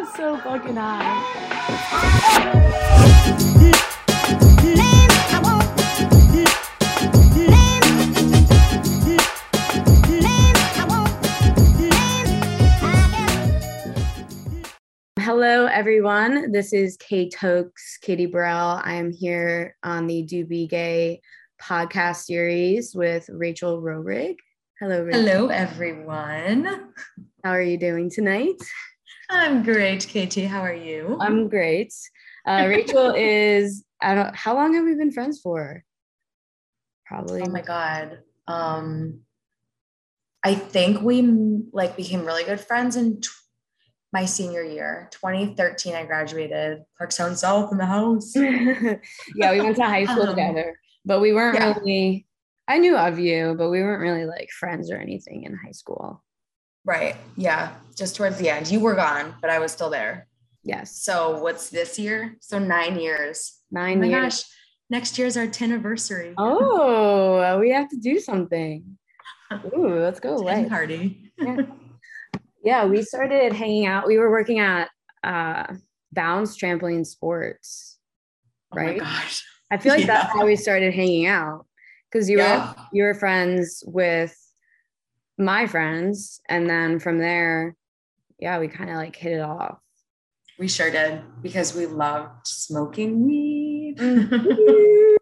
was so fucking high. Hello, everyone. This is Kate Hoax, Katie Burrell. I am here on the Do Be Gay podcast series with Rachel Roerig. Hello, Rachel. Hello, everyone. How are you doing tonight? I'm great, Katie. How are you? I'm great. Uh, Rachel is, I don't, how long have we been friends for? Probably. Oh my God. Um, I think we like became really good friends in t- my senior year, 2013. I graduated Clarkstown South in the house. yeah, we went to high school Um, together, but we weren't yeah. really, I knew of you, but we weren't really like friends or anything in high school. Right. Yeah. Just towards the end. You were gone, but I was still there. Yes. So what's this year? So nine years. Oh Nine my years. gosh. Next year's our 10 anniversary. Oh, we have to do something. Ooh, let's go 10 away. party. Yeah. yeah, we started hanging out. We were working at uh Bounce Trampoline Sports, Oh my right? gosh. I feel like that's how we started hanging out because you Yeah. were you were friends with my friends, and then from there, yeah, we kind of like hit it off. We sure did because we loved smoking weed.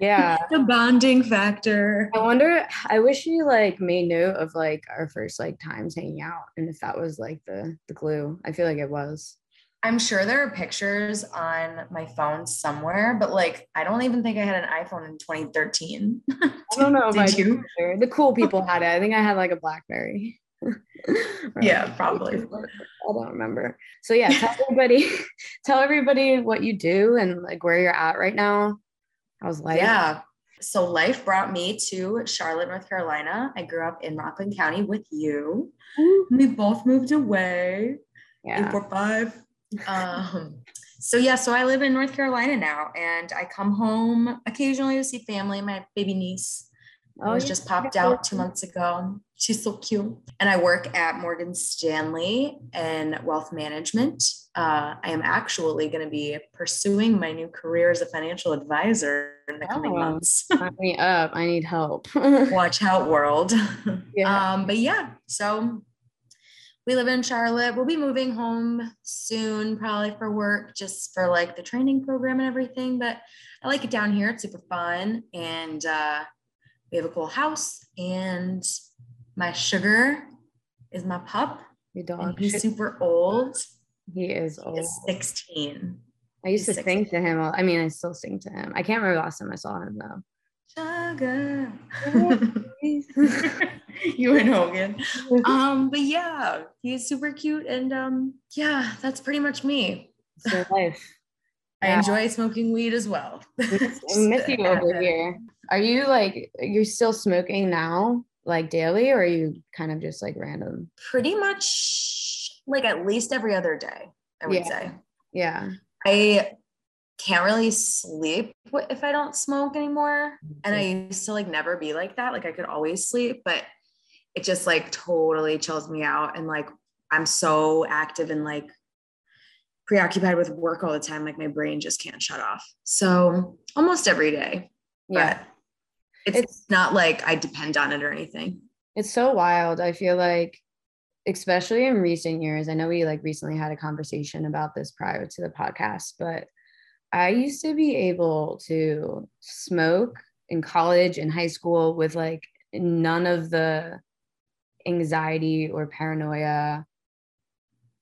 Yeah. the bonding factor. I wonder. I wish you like made note of like our first like times hanging out, and if that was like the the glue. I feel like it was. I'm sure there are pictures on my phone somewhere, but like I don't even think I had an iPhone in 2013. I don't know if I Did do you? either. The cool people had it. I think I had like a BlackBerry. Yeah, like, probably. I don't remember. So yeah, tell everybody, tell everybody what you do and like where you're at right now. How's life? Yeah. So life brought me to Charlotte, North Carolina. I grew up in Rockland County with you. We both moved away. Yeah. Eight, four, five. Um, so yeah, so I live in North Carolina now, and I come home occasionally to see family. My baby niece Oh, was yeah. just popped out two months ago. She's so cute. And I work at Morgan Stanley in wealth management. Uh, I am actually going to be pursuing my new career as a financial advisor in the coming Oh. months. Sign me up. I need help. Watch out, world. Yeah. Um, but yeah, so we live in Charlotte. We'll be moving home soon, probably for work, just for like the training program and everything. But I like it down here. It's super fun. And uh, we have a cool house. And my sugar is my pup. Your dog. he's super old. He is old. He's 16. I used to he's sing to him. all- I mean, I still sing to him. I can't remember the last time I saw him though. Sugar. you and Hogan. Um, but yeah, he's super cute. And um, yeah, that's pretty much me. So life. I Yeah. enjoy smoking weed as well. I miss, you over here. Are you like you're still smoking now, like daily, or are you kind of just like random? Pretty much like at least every other day, I would Yeah. say. Yeah. I can't really sleep if I don't smoke anymore. And I used to like never be like that. Like I could always sleep, but it just like totally chills me out. And like I'm so active and like preoccupied with work all the time. Like my brain just can't shut off. So almost every day. yeah. But it's, It's- not like I depend on it or anything. It's so wild. I feel like, especially in recent years, I know we like recently had a conversation about this prior to the podcast, but I used to be able to smoke in college and high school with like none of the anxiety or paranoia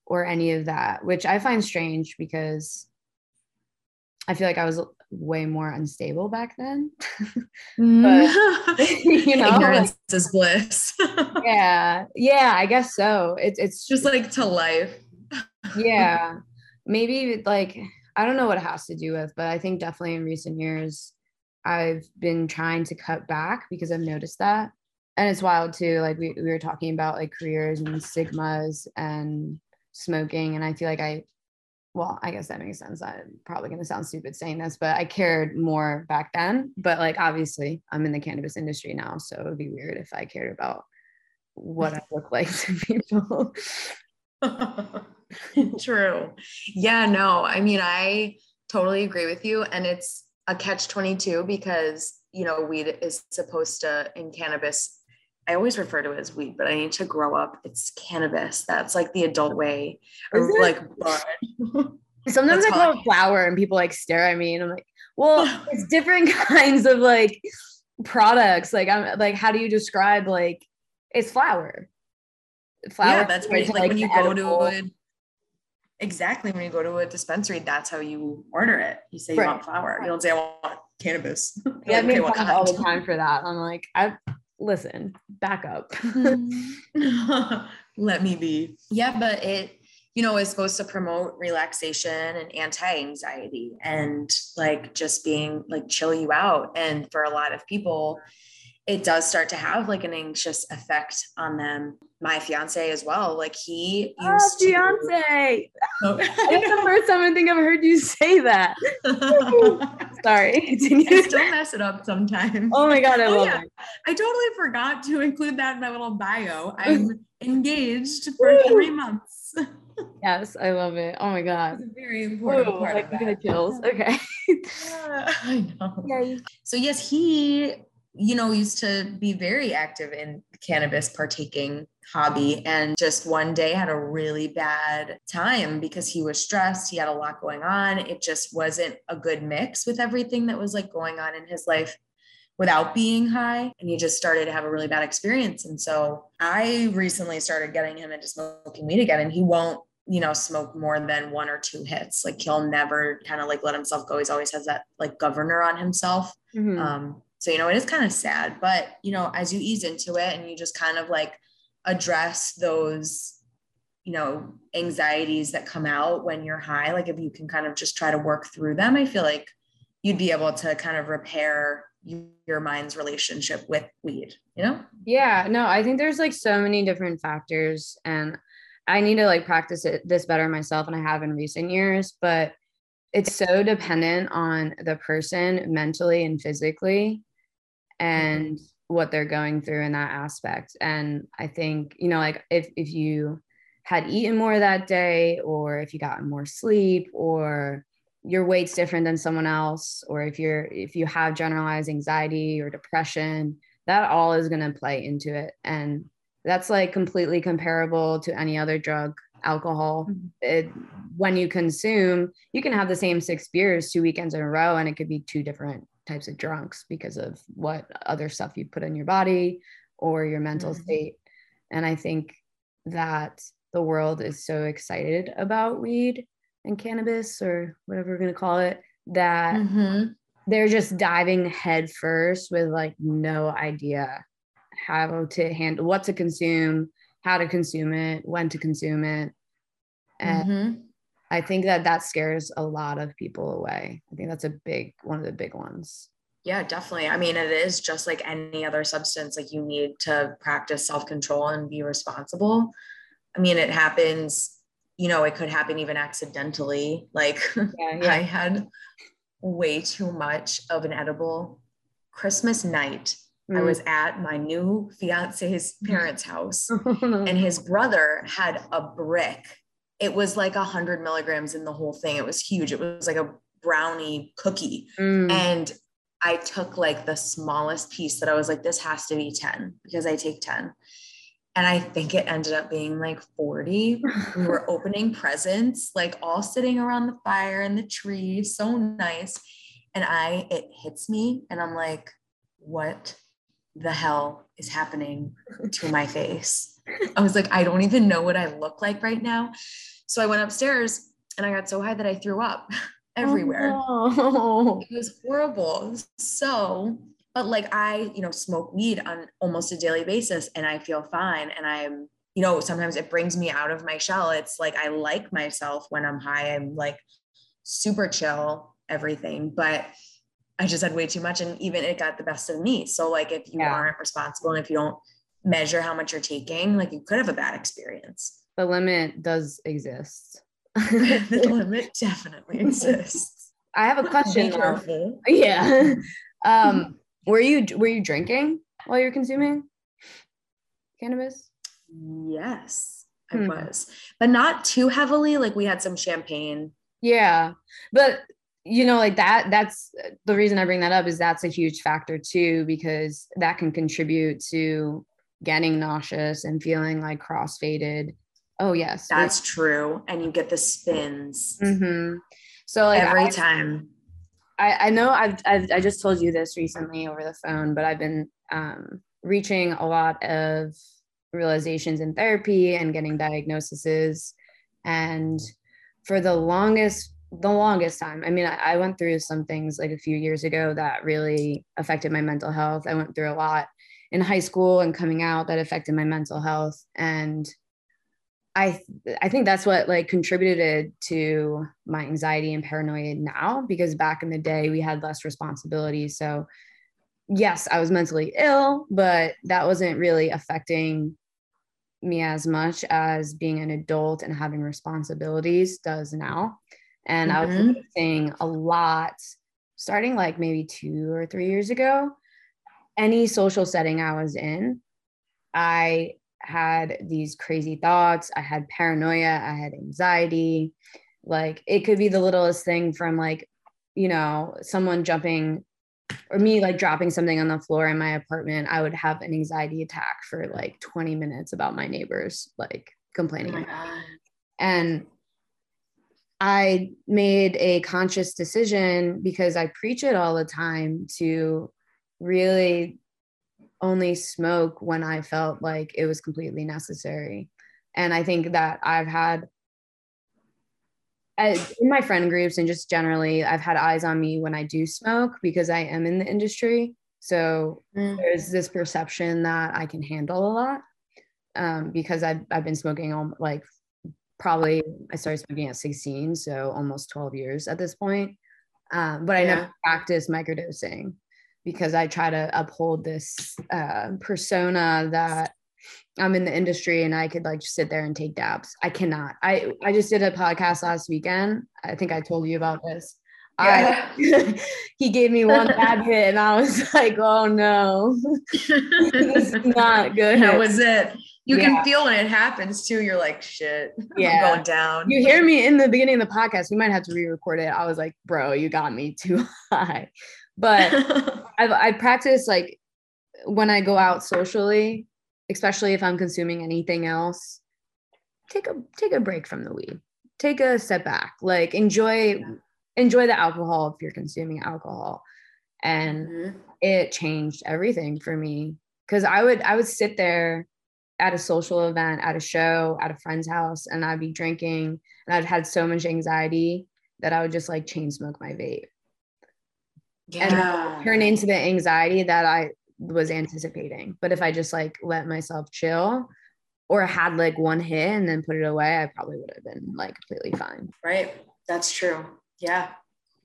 or any of that, which I find strange because I feel like I was way more unstable back then. Mm. you know, ignorance is bliss. yeah yeah i guess so it's it's just like to life. yeah maybe like i don't know what it has to do with but i think definitely in recent years i've been trying to cut back because i've noticed that and it's wild too like we, we were talking about like careers and stigmas and smoking and i feel like i well i guess that makes sense i'm probably going to sound stupid saying this but i cared more back then but like obviously i'm in the cannabis industry now so it would be weird if i cared about what i look like to people True. Yeah, no, I mean, I totally agree with you. And it's a catch 22 because, you know, weed is supposed to, in cannabis, I always refer to it as weed, but I need to grow up. It's cannabis. That's like the adult way. Or like bud. Sometimes I call it flower and people like stare at me and I'm like, well, it's different kinds of like products. Like I'm like, how do you describe like it's flower? Flower. Yeah, that's right. Like, like when you go to a, exactly when you go to a dispensary, that's how you order it. You say you want flower. You don't say I want cannabis. Yeah, like, okay, all the time for that. I'm like, I listen, back up. Mm-hmm. Let me be. Yeah, but it you know, is supposed to promote relaxation and anti-anxiety and like just being like chill you out. And for a lot of people, it does start to have like an anxious effect on them. My fiance as well. Like he ah, oh, used oh, fiance. To... Oh. it's the first time I think I've heard you say that. Sorry. I still mess it up sometimes. Oh my god, I oh, love yeah. it. I totally forgot to include that in my little bio. I'm engaged for three months yes, I love it. Oh my god, it's a very important Ooh, part like of that. chills. Okay. yeah, I know. Yay. So yes, he, you know, used to be very active in cannabis partaking hobby and just one day had a really bad time because he was stressed he had a lot going on it just wasn't a good mix with everything that was like going on in his life without being high and he just started to have a really bad experience and so i recently started getting him into smoking weed again and he won't you know, smoke more than one or two hits. Like he'll never kind of like let himself go. He's always has that like governor on himself. Mm-hmm. Um, so, you know, it is kind of sad, but you know, as you ease into it and you just kind of like address those, you know, anxieties that come out when you're high, like if you can kind of just try to work through them, I feel like you'd be able to kind of repair your mind's relationship with weed, you know? Yeah, no, I think there's like so many different factors and I need to like practice it this better myself and I have in recent years, but it's so dependent on the person mentally and physically and mm-hmm. What they're going through in that aspect. And I think, you know, like if if you had eaten more that day or if you got more sleep or your weight's different than someone else or if you're if you have generalized anxiety or depression that all is going to play into it and that's like completely comparable to any other drug alcohol mm-hmm. it, when you consume you can have the same six beers two weekends in a row and it could be two different types of drunks because of what other stuff you put in your body or your mental mm-hmm. state and i think that the world is so excited about weed and cannabis or whatever we're going to call it that mm-hmm. they're just diving head first with like no idea how to handle what to consume, how to consume it, when to consume it. And mm-hmm. I think that that scares a lot of people away. I think that's a big one of the big ones. Yeah, definitely. I mean, it is just like any other substance, like you need to practice self control and be responsible. I mean, it happens, you know, it could happen even accidentally. Like yeah, yeah. I had way too much of an edible Christmas night Mm. I was at my new fiance's parents' house, and his brother had a brick. It was like a hundred milligrams in the whole thing. It was huge. It was like a brownie cookie. Mm. And I took like the smallest piece that I was like, this has to be 10 because I take 10. And I think it ended up being like 40. we were opening presents, like all sitting around the fire and the tree. So nice. And I, it hits me and I'm like, what the hell is happening to my face? I was like, I don't even know what I look like right now. So I went upstairs and I got so high that I threw up everywhere. Oh. It was horrible. So, but like I, you know, smoke weed on almost a daily basis and I feel fine. And I'm, you know, sometimes it brings me out of my shell. It's like I like myself when I'm high. I'm like super chill, everything. But I just had way too much and even it got the best of me. So like if you yeah. aren't responsible and if you don't measure how much you're taking, like you could have a bad experience. The limit does exist. the limit definitely exists. I have a question. Yeah. Um, were you were you drinking while you're consuming cannabis? Yes. I hmm. was, but not too heavily. Like we had some champagne. Yeah. But you know, like that, that's the reason I bring that up is that's a huge factor too, because that can contribute to getting nauseous and feeling like cross-faded. Oh yes. That's true. And you get the spins. Mm-hmm. So like every I, time. I, I know I've, I've I just told you this recently over the phone, but I've been um, reaching a lot of realizations in therapy and getting diagnoses. And for the longest, the longest time, I mean, I, I went through some things like a few years ago that really affected my mental health. I went through a lot in high school and coming out that affected my mental health. And I I think that's what like contributed to my anxiety and paranoia now because back in the day we had less responsibility. So yes, I was mentally ill, but that wasn't really affecting me as much as being an adult and having responsibilities does now. And mm-hmm. I was mm-hmm. noticing a lot starting like maybe two or three years ago. Any social setting I was in, I had these crazy thoughts. I had paranoia. I had anxiety. Like it could be the littlest thing from like, you know, someone jumping or me like dropping something on the floor in my apartment, I would have an anxiety attack for like 20 minutes about my neighbors like complaining. Oh and I made a conscious decision because I preach it all the time to really only smoke when I felt like it was completely necessary. And I think that I've had in my friend groups and just generally, I've had eyes on me when I do smoke because I am in the industry. So mm. there's this perception that I can handle a lot um, because I've, I've been smoking all, like probably I started smoking at 16, so almost 12 years at this point. Um, but I yeah. never practiced microdosing because I try to uphold this uh, persona that I'm in the industry and I could like just sit there and take dabs. I cannot. I I just did a podcast last weekend. I think I told you about this. Yeah. I, he gave me one bad hit and I was like, oh no, this is not good. That was it. You yeah. can feel when it happens too. You're like, shit, yeah. I'm going down. You hear me in the beginning of the podcast. We might have to re-record it. I was like, bro, you got me too high. But I've I practice like when I go out socially, especially if I'm consuming anything else, take a take a break from the weed. Take a step back. Like enjoy yeah. enjoy the alcohol if you're consuming alcohol. And mm-hmm. it changed everything for me cuz I would I would sit there at a social event, at a show, at a friend's house and I'd be drinking and I'd had so much anxiety that I would just like chain smoke my vape. Yeah. And turn into the anxiety that I was anticipating. But if I just like let myself chill or had like one hit and then put it away, I probably would have been like completely fine. Right. That's true. Yeah.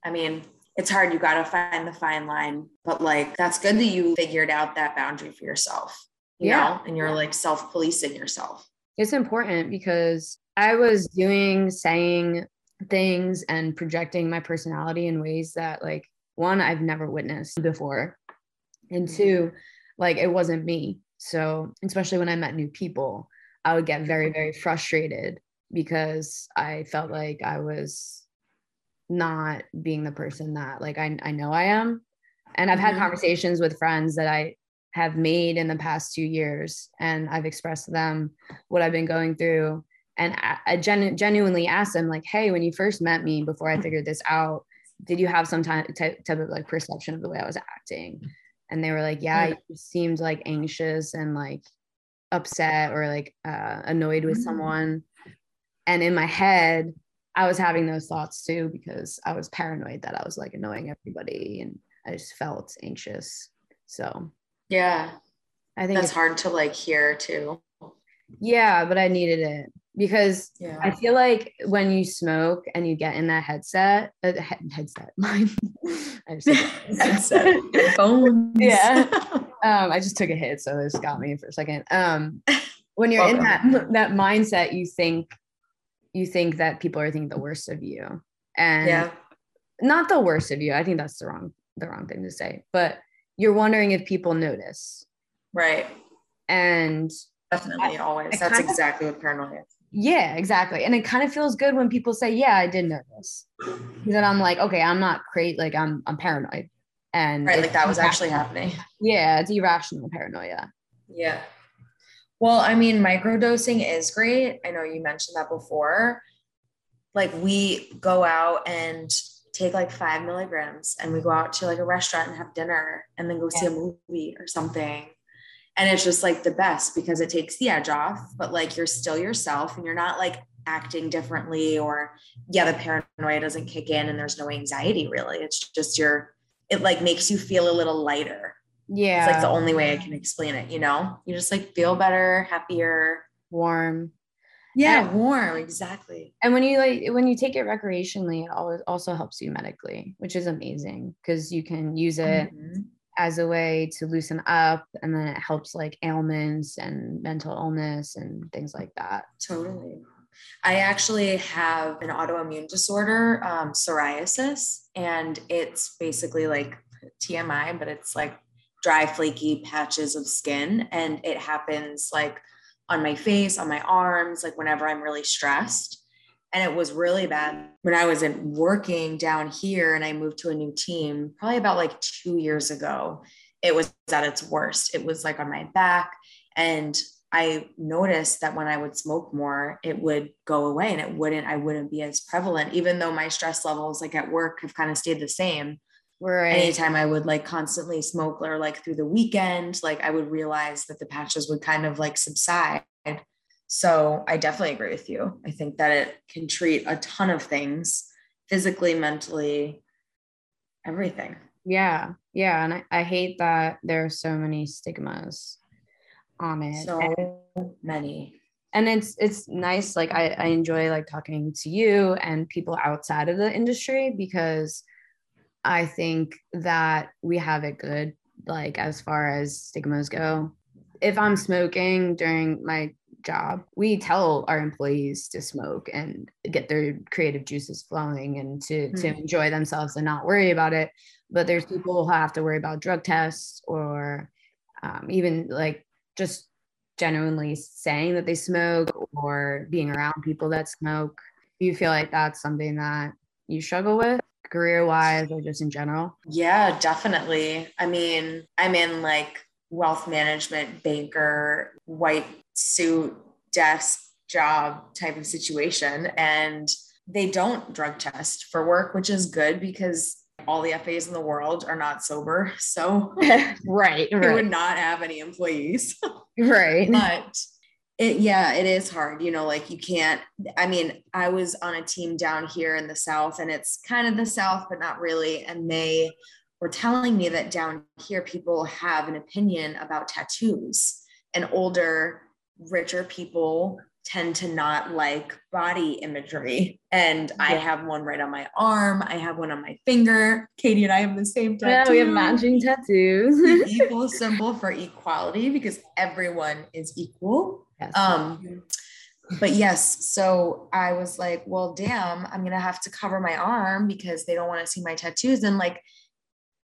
I mean, it's hard. You got to find the fine line, but like that's good that you figured out that boundary for yourself, you yeah. know, and you're like self policing yourself. It's important because I was doing, saying things and projecting my personality in ways that like one I've never witnessed before and mm-hmm. two like it wasn't me so especially when i met new people i would get very very frustrated because i felt like i was not being the person that like i, I know i am and i've had mm-hmm. conversations with friends that i have made in the past two years and i've expressed to them what i've been going through and i, I genu- genuinely asked them like hey when you first met me before i figured this out did you have some type, type of like perception of the way i was acting? And they were like yeah you seemed like anxious and like upset or like uh, annoyed with mm-hmm. someone. And in my head i was having those thoughts too because i was paranoid that i was like annoying everybody and i just felt anxious. So yeah. I think that's hard to like hear too. Yeah but i needed it because yeah. I feel like when you smoke and you get in that headset, uh, he- headset, mine, I just headset, headphones. Yeah, um, I just took a hit, so this got me for a second. Um, when you're Welcome. in that that mindset, you think you think that people are thinking the worst of you, and yeah, not the worst of you. I think that's the wrong the wrong thing to say, but you're wondering if people notice, right? And definitely, I, always. I that's exactly what paranoia is Yeah, exactly. And it kind of feels good when people say, "Yeah, I did know this." Then I'm like, "Okay, I'm not crazy. Like I'm I'm paranoid." And right, like that was actually happening. Yeah, it's irrational paranoia. Yeah. Well, I mean, microdosing is great. I know you mentioned that before. Like we go out and take like five milligrams and we go out to like a restaurant and have dinner and then go yeah. see a movie or something. And it's just like the best because it takes the edge off, but like you're still yourself and you're not like acting differently or yeah, the paranoia doesn't kick in and there's no anxiety really. It's just your, it like makes you feel a little lighter. Yeah. It's like the only way I can explain it, you know? You just like feel better, happier, warm. Yeah, and, warm, exactly. And when you like when you take it recreationally, it always also helps you medically, which is amazing because you can use it mm-hmm. As a way to loosen up and then it helps like ailments and mental illness and things like that. Totally. I actually have an autoimmune disorder, um, psoriasis, and it's basically like TMI, but it's like dry, flaky patches of skin. And it happens like on my face, on my arms, like whenever I'm really stressed. And it was really bad when I wasn't working down here and I moved to a new team, probably about like two years ago. It was at its worst. It was like on my back. And I noticed that when I would smoke more, it would go away and it wouldn't, I wouldn't be as prevalent, even though my stress levels like at work have kind of stayed the same. Right. Anytime I would like constantly smoke or like through the weekend, like I would realize that the patches would kind of like subside. So I definitely agree with you. I think that it can treat a ton of things physically, mentally, everything. Yeah. Yeah. And I, I hate that there are so many stigmas on it. So and, many. And it's it's nice. Like I, I enjoy like talking to you and people outside of the industry because I think that we have it good, like as far as stigmas go. If I'm smoking during my job, we tell our employees to smoke and get their creative juices flowing and to, mm-hmm. to hmm. enjoy themselves and not worry about it. But there's people who have to worry about drug tests or um, even like just genuinely saying that they smoke or being around people that smoke. Do you feel like that's something that you struggle with? career wise or just in general? Yeah, definitely. I mean, I'm in like wealth management, banker, white suit, desk job type of situation. And they don't drug test for work, which is good because all the FAs in the world are not sober. So, right, right. They would not have any employees. right. But it, yeah, it is hard. You know, like you can't. I mean, I was on a team down here in the South, and it's kind of the South, but not really. And they were telling me that down here, people have an opinion about tattoos, and older, richer people tend to not like body imagery. And yeah. I have one right on my arm. I have one on my finger. Katie and I have the same tattoo. Yeah, we have matching tattoos. equal symbol for equality because everyone is equal. Yes. Um, but yes, so I was like, well, damn, I'm gonna have to cover my arm because they don't want to see my tattoos. And like,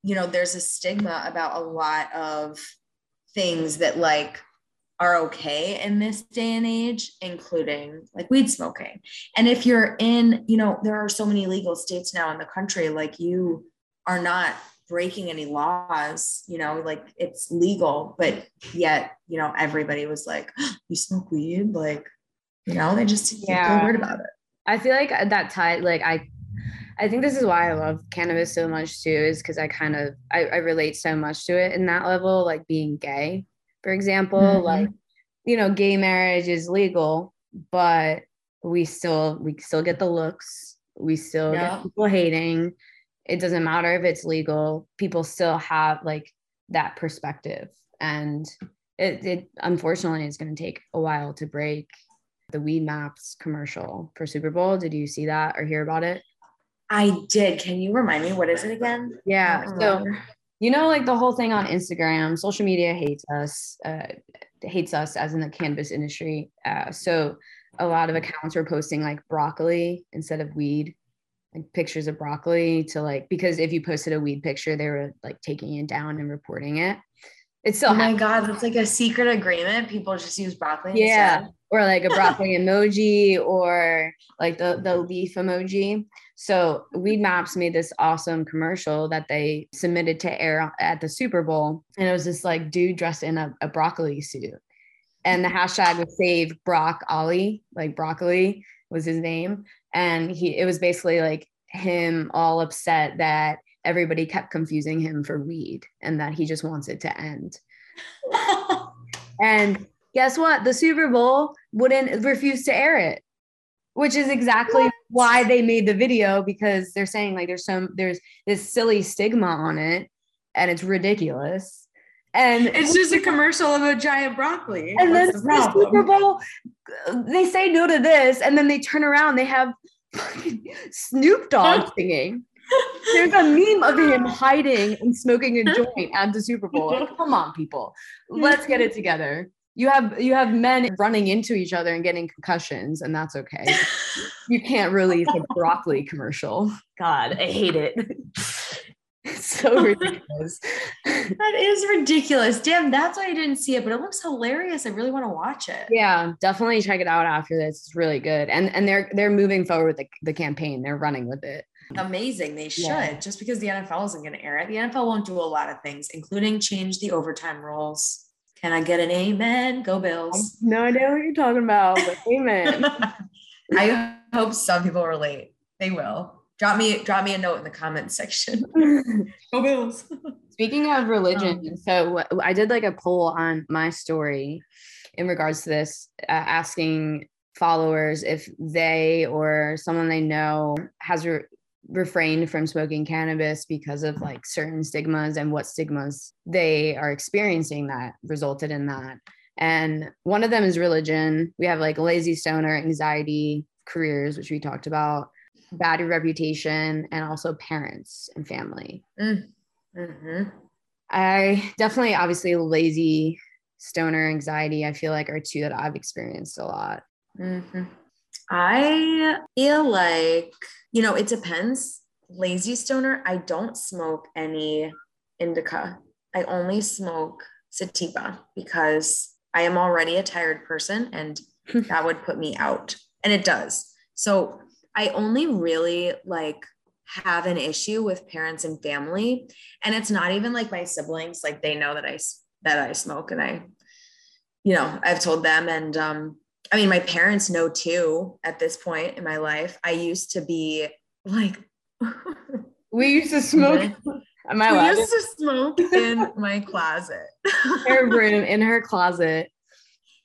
you know, there's a stigma about a lot of things that like are okay in this day and age, including like weed smoking. And if you're in, you know, there are so many legal states now in the country, like you are not breaking any laws, you know, like it's legal, but yet, you know, everybody was like, oh, you smoke weed? Like, you know, they just yeah. feel weird about it. I feel like that tie, like I, I think this is why I love cannabis so much too, is because I kind of I, I, relate so much to it in that level, like being gay, for example. Mm-hmm. Like, you know, gay marriage is legal, but we still we still get the looks, we still yeah. get people hating. It doesn't matter if it's legal. People still have like that perspective. And it, it unfortunately is going to take a while to break the Weedmaps commercial for super bowl. Did you see that or hear about it? I did. Can you remind me what is it again? Yeah so you know like the whole thing on instagram social media hates us uh, hates us as in the cannabis industry uh, so a lot of accounts were posting like broccoli instead of weed like pictures of broccoli to like because if you posted a weed picture they were like taking it down and reporting it It's still Oh my god, that's like a secret agreement. People just use broccoli. Yeah. instead. or like a broccoli emoji or like the the leaf emoji. So Weedmaps made this awesome commercial that they submitted to air at the Super Bowl, and it was this like dude dressed in a, a broccoli suit, and the hashtag was save Brock Ollie, like broccoli was his name, and he it was basically like him all upset that everybody kept confusing him for weed and that he just wants it to end. And guess what? The Super Bowl wouldn't refuse to air it, which is exactly What? why they made the video because they're saying like there's some there's this silly stigma on it and it's ridiculous. And it's just a commercial of a giant broccoli. and then the the Super? Bowl, they say no to this, and then they turn around, they have Snoop Dogg singing. There's a meme of him hiding and smoking a joint at the Super Bowl. Come on, people, let's get it together. You have you have men running into each other and getting concussions, and that's okay. You can't release a broccoli commercial. God, I hate it. It's so ridiculous. That is ridiculous. Damn, that's why I didn't see it, but it looks hilarious. I really want to watch it. yeah, definitely check it out after this. It's really good, and and they're they're moving forward with the, the campaign. They're running with it. Amazing. They should. Yeah. Just because the NFL isn't going to air it. The NFL won't do a lot of things, including change the overtime rules. Can I get an amen? Go Bills. No idea what you're talking about, but amen. I hope some people relate. They will. Drop me drop me a note in the comments section. Go Bills. Speaking of religion, so I did like a poll on my story in regards to this, uh, asking followers if they or someone they know has re- refrained from smoking cannabis because of like certain stigmas and what stigmas they are experiencing that resulted in that. And one of them is religion. We have like lazy stoner, anxiety, careers, which we talked about, bad reputation, and also parents and family. hmm I definitely, obviously, lazy, stoner, anxiety, I feel like are two that I've experienced a lot. hmm I feel like, you know, it depends. Lazy stoner, I don't smoke any indica. I only smoke sativa because I am already a tired person and that would put me out. And it does. So I only really like have an issue with parents and family. And it's not even like my siblings, like they know that I that I smoke and I, you know, I've told them and um I mean, my parents know too at this point in my life. I used to be like, We used to smoke. Am I we allowed used to smoke in my closet, in her room, in her closet?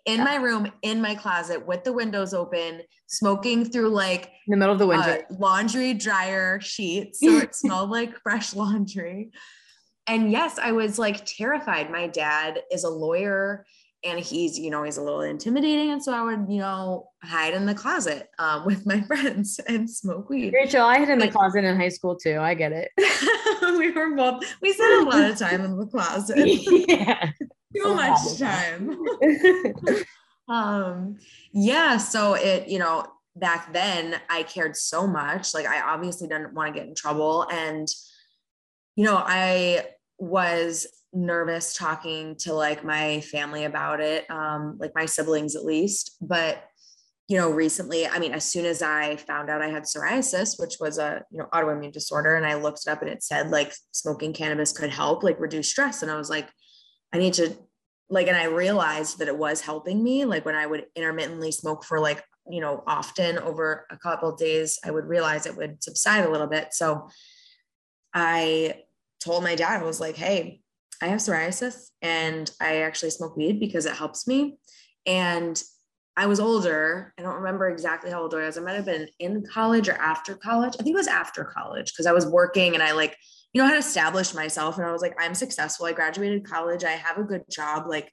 in my room, in my closet with the windows open, smoking through like In the middle of the winter. uh, laundry dryer sheets. So it smelled like fresh laundry. And yes, I was like terrified. My dad is a lawyer and he's, you know, he's a little intimidating. And so I would, you know, hide in the closet um, with my friends and smoke weed. Rachel, I hid in the closet in high school too. I get it. we were both, we spent a lot of time in the closet. yeah. Too much time. um yeah so it you know back then i cared so much like i obviously didn't want to get in trouble and you know i was nervous talking to like my family about it um like my siblings at least but you know recently i mean as soon as i found out i had psoriasis which was a you know autoimmune disorder and i looked it up and it said like smoking cannabis could help like reduce stress and i was like i need to like and i realized that it was helping me like when i would intermittently smoke for like you know often over a couple days i would realize it would subside a little bit. So i told my dad i was like hey i have psoriasis and i actually smoke weed because it helps me and i was older i don't remember exactly how old i was i might have been in college or after college i think it was after college because i was working and i like you know, I had established myself and I was like, I'm successful. I graduated college. I have a good job. Like,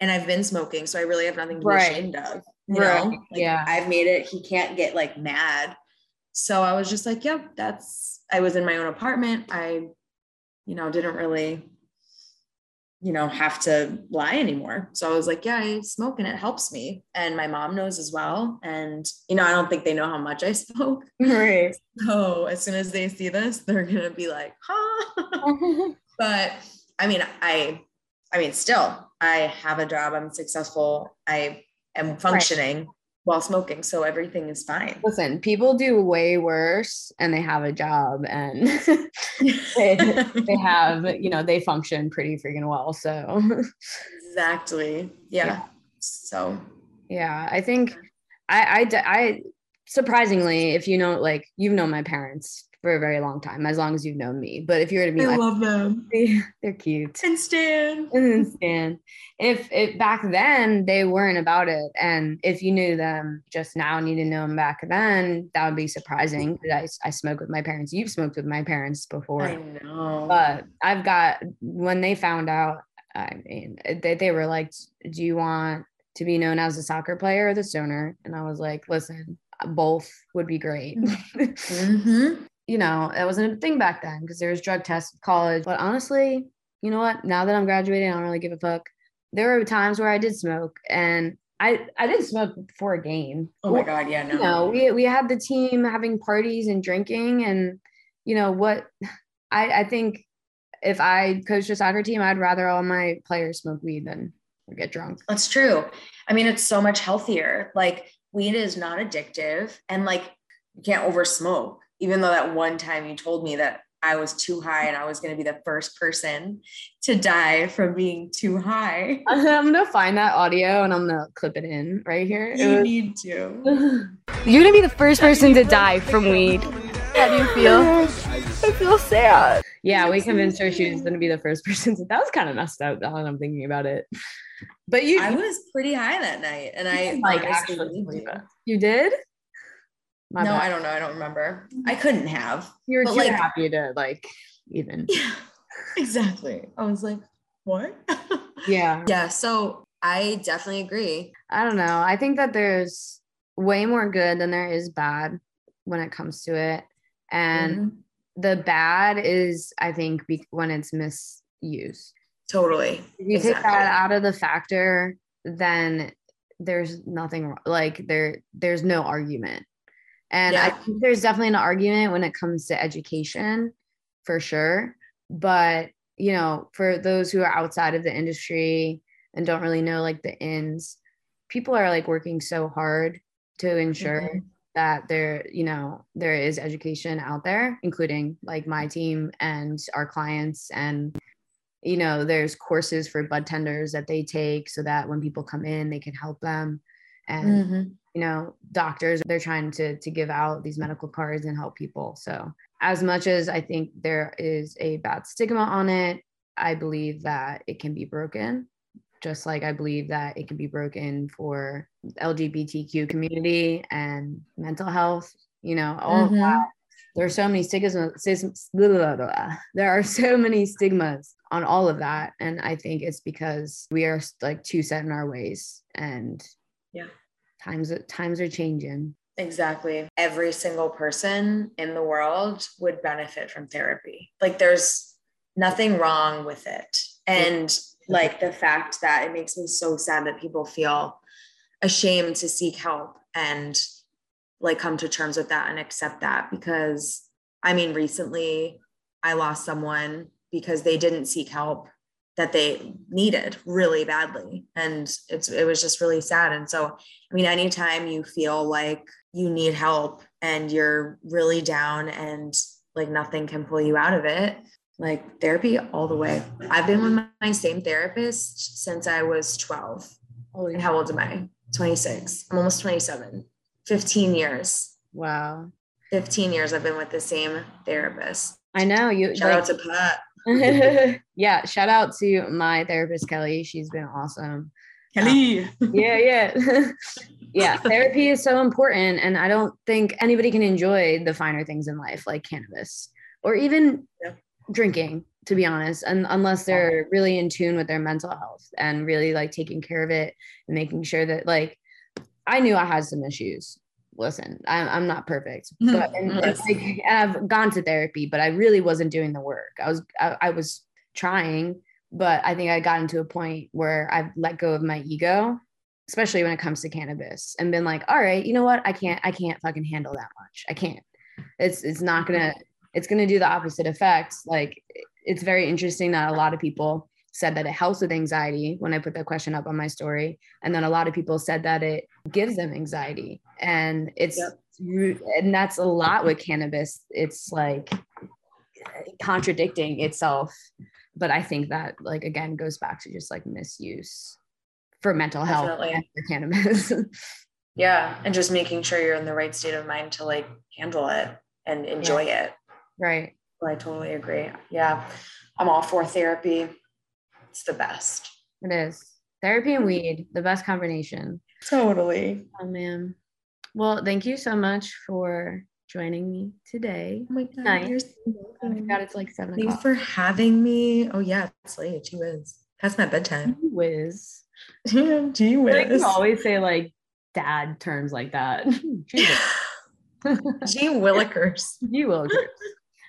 and I've been smoking. So I really have nothing to be Right. ashamed of. You Right. know, Like, Yeah. I've made it. He can't get like mad. So I was just like, yep, that's, I was in my own apartment. I, you know, didn't really, you know, have to lie anymore. So I was like, yeah, I smoke and it helps me. And my mom knows as well. And, you know, I don't think they know how much I smoke. right. So as soon as they see this, they're gonna be like, huh. but I mean, I I mean, still, I have a job, I'm successful, I am functioning right. While smoking. So everything is fine. Listen, people do way worse and they have a job and they, they have, you know, they function pretty freaking well. So exactly. Yeah. yeah. So yeah, I think I, I, I surprisingly, if you know, like you've known my parents for a very long time, as long as you've known me. But if you were to meet, I love them. They, are cute. And Stan. And Stan. If it back then they weren't about it, and if you knew them just now and you didn't know them back then, that would be surprising. I I smoked with my parents. You've smoked with my parents before. I know. But I've got when they found out. I mean, they, they were like, "Do you want to be known as a soccer player or the stoner?" And I was like, "Listen, both would be great. mm-hmm you know, that wasn't a thing back then because there was drug tests at college. But honestly, you know what? Now that I'm graduating, I don't really give a fuck. There were times where I did smoke and I, I didn't smoke before a game. Oh my God. Yeah. No. You know, we, we had the team having parties and drinking and, you know, what I, I think if I coached a soccer team, I'd rather all my players smoke weed than get drunk. That's true. I mean, it's so much healthier. Like weed is not addictive and like you can't over smoke even though that one time you told me that I was too high and I was going to be the first person to die from being too high. I'm going to find that audio and I'm going to clip it in right here. You was- need to. You're going to be the first person to die from weed. How do you feel? I feel sad. Yeah, we convinced her she was going to be the first person. To- that was kind of messed up now I'm thinking about it. But you, I was pretty high that night, and I like actually you did. My no, bad. I don't know. I don't remember. I couldn't have. You were too like, happy to like even. Yeah, exactly. I was like, what? yeah. Yeah. So I definitely agree. I don't know. I think that there's way more good than there is bad when it comes to it. And mm-hmm. the bad is, I think, be- when it's misused. Totally. If you exactly. take that out of the factor, then there's nothing. Like there, there's no argument and yeah. I think there's definitely an argument when it comes to education for sure. But, you know, for those who are outside of the industry and don't really know like the ins, people are like working so hard to ensure mm-hmm. that there, you know, there is education out there, including like my team and our clients and you know there's courses for bud tenders that they take so that when people come in they can help them and mm-hmm you know doctors they're trying to to give out these medical cards and help people. So as much as i think there is a bad stigma on it i believe that it can be broken just like i believe that it can be broken for lgbtq community and mental health you know all mm-hmm. of that. There are so many stigmas there are so many stigmas on all of that. And i think it's because we are like too set in our ways and yeah times times are changing. Exactly. Every single person in the world would benefit from therapy. Like there's nothing wrong with it. And like the fact that it makes me so sad that people feel ashamed to seek help and like come to terms with that and accept that because i mean recently i lost someone because they didn't seek help that they needed really badly. And it's it was just really sad. And so i mean anytime you feel like you need help and you're really down and like nothing can pull you out of it like therapy all the way. I've been with my same therapist since i was 12 Holy and how old am i? 26 i'm almost 27 15 years. Wow. 15 years i've been with the same therapist. I know you shout like, out to pat yeah, shout out to my therapist Kelly. She's been awesome. Kelly. Um, yeah, yeah. yeah, therapy is so important and I don't think anybody can enjoy the finer things in life like cannabis or even yeah. drinking to be honest and unless they're really in tune with their mental health and really like taking care of it and making sure that like I knew I had some issues listen, I'm, I'm not perfect, mm-hmm. but and, and like, I've gone to therapy, but I really wasn't doing the work. I was, I, I was trying, but I think I got into a point where I've let go of my ego, especially when it comes to cannabis and been like, all right, you know what? I can't, I can't fucking handle that much. I can't, it's, it's not gonna, it's gonna do the opposite effect. Like it's very interesting that a lot of people said that it helps with anxiety when I put that question up on my story. And then a lot of people said that it gives them anxiety. And it's, yep. and that's a lot with cannabis. It's like eh, contradicting itself. But I think that, like, again, goes back to just like misuse for mental health for cannabis. yeah. And just making sure you're in the right state of mind to like handle it and enjoy yeah. it. Right. Well, I totally agree. Yeah. I'm all for therapy. It's the best. It is. Therapy and weed, the best combination. Totally. Oh man. Well, thank you so much for joining me today. Oh my god. You're so oh I forgot it's like seven Thanks for having me. Oh yeah, it's late. Gee whiz. Past my bedtime. Gee whiz. Gee whiz. I can always say like dad terms like that. Gee willikers. Gee willikers.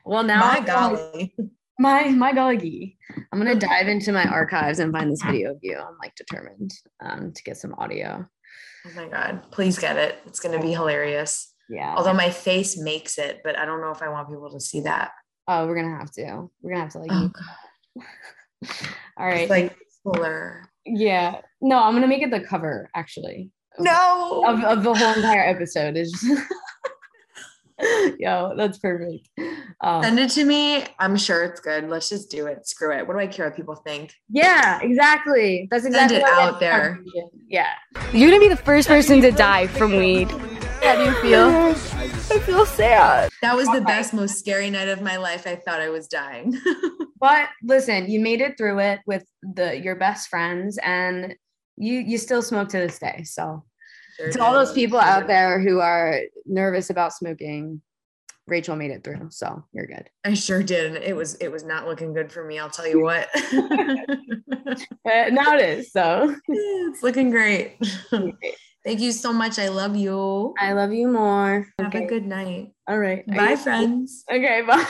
Well, now my golly. My my golly. I'm gonna dive into my archives and find this video of you. I'm like determined um, to get some audio. Oh my god! Please get it. It's gonna be hilarious. Yeah. Although my face makes it, but I don't know if I want people to see that. Oh, we're gonna have to. We're gonna have to like. Oh god. All right. It's like blur. Yeah. No, I'm gonna make it the cover actually. No. Of, of the whole entire episode is. Just Yo, that's perfect. Um, Send it to me. I'm sure it's good. Let's just do it. Screw it. What do I care what people think? Yeah, exactly. That's exactly Send it out there. Yeah. You're gonna be the first person to die from weed. How do you feel? I feel sad. That was the best, most scary night of my life. I thought I was dying. but listen, you made it through it with the your best friends, and you you still smoke to this day. So Sure to all those people out there who are nervous about smoking, Rachel made it through, so you're good. I sure did. It was it was not looking good for me. I'll tell you what. now it is. So it's looking great. Thank you so much. I love you. I love you more. Have okay. a good night. All right. Bye, friends. Okay. Bye.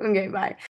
okay. Bye.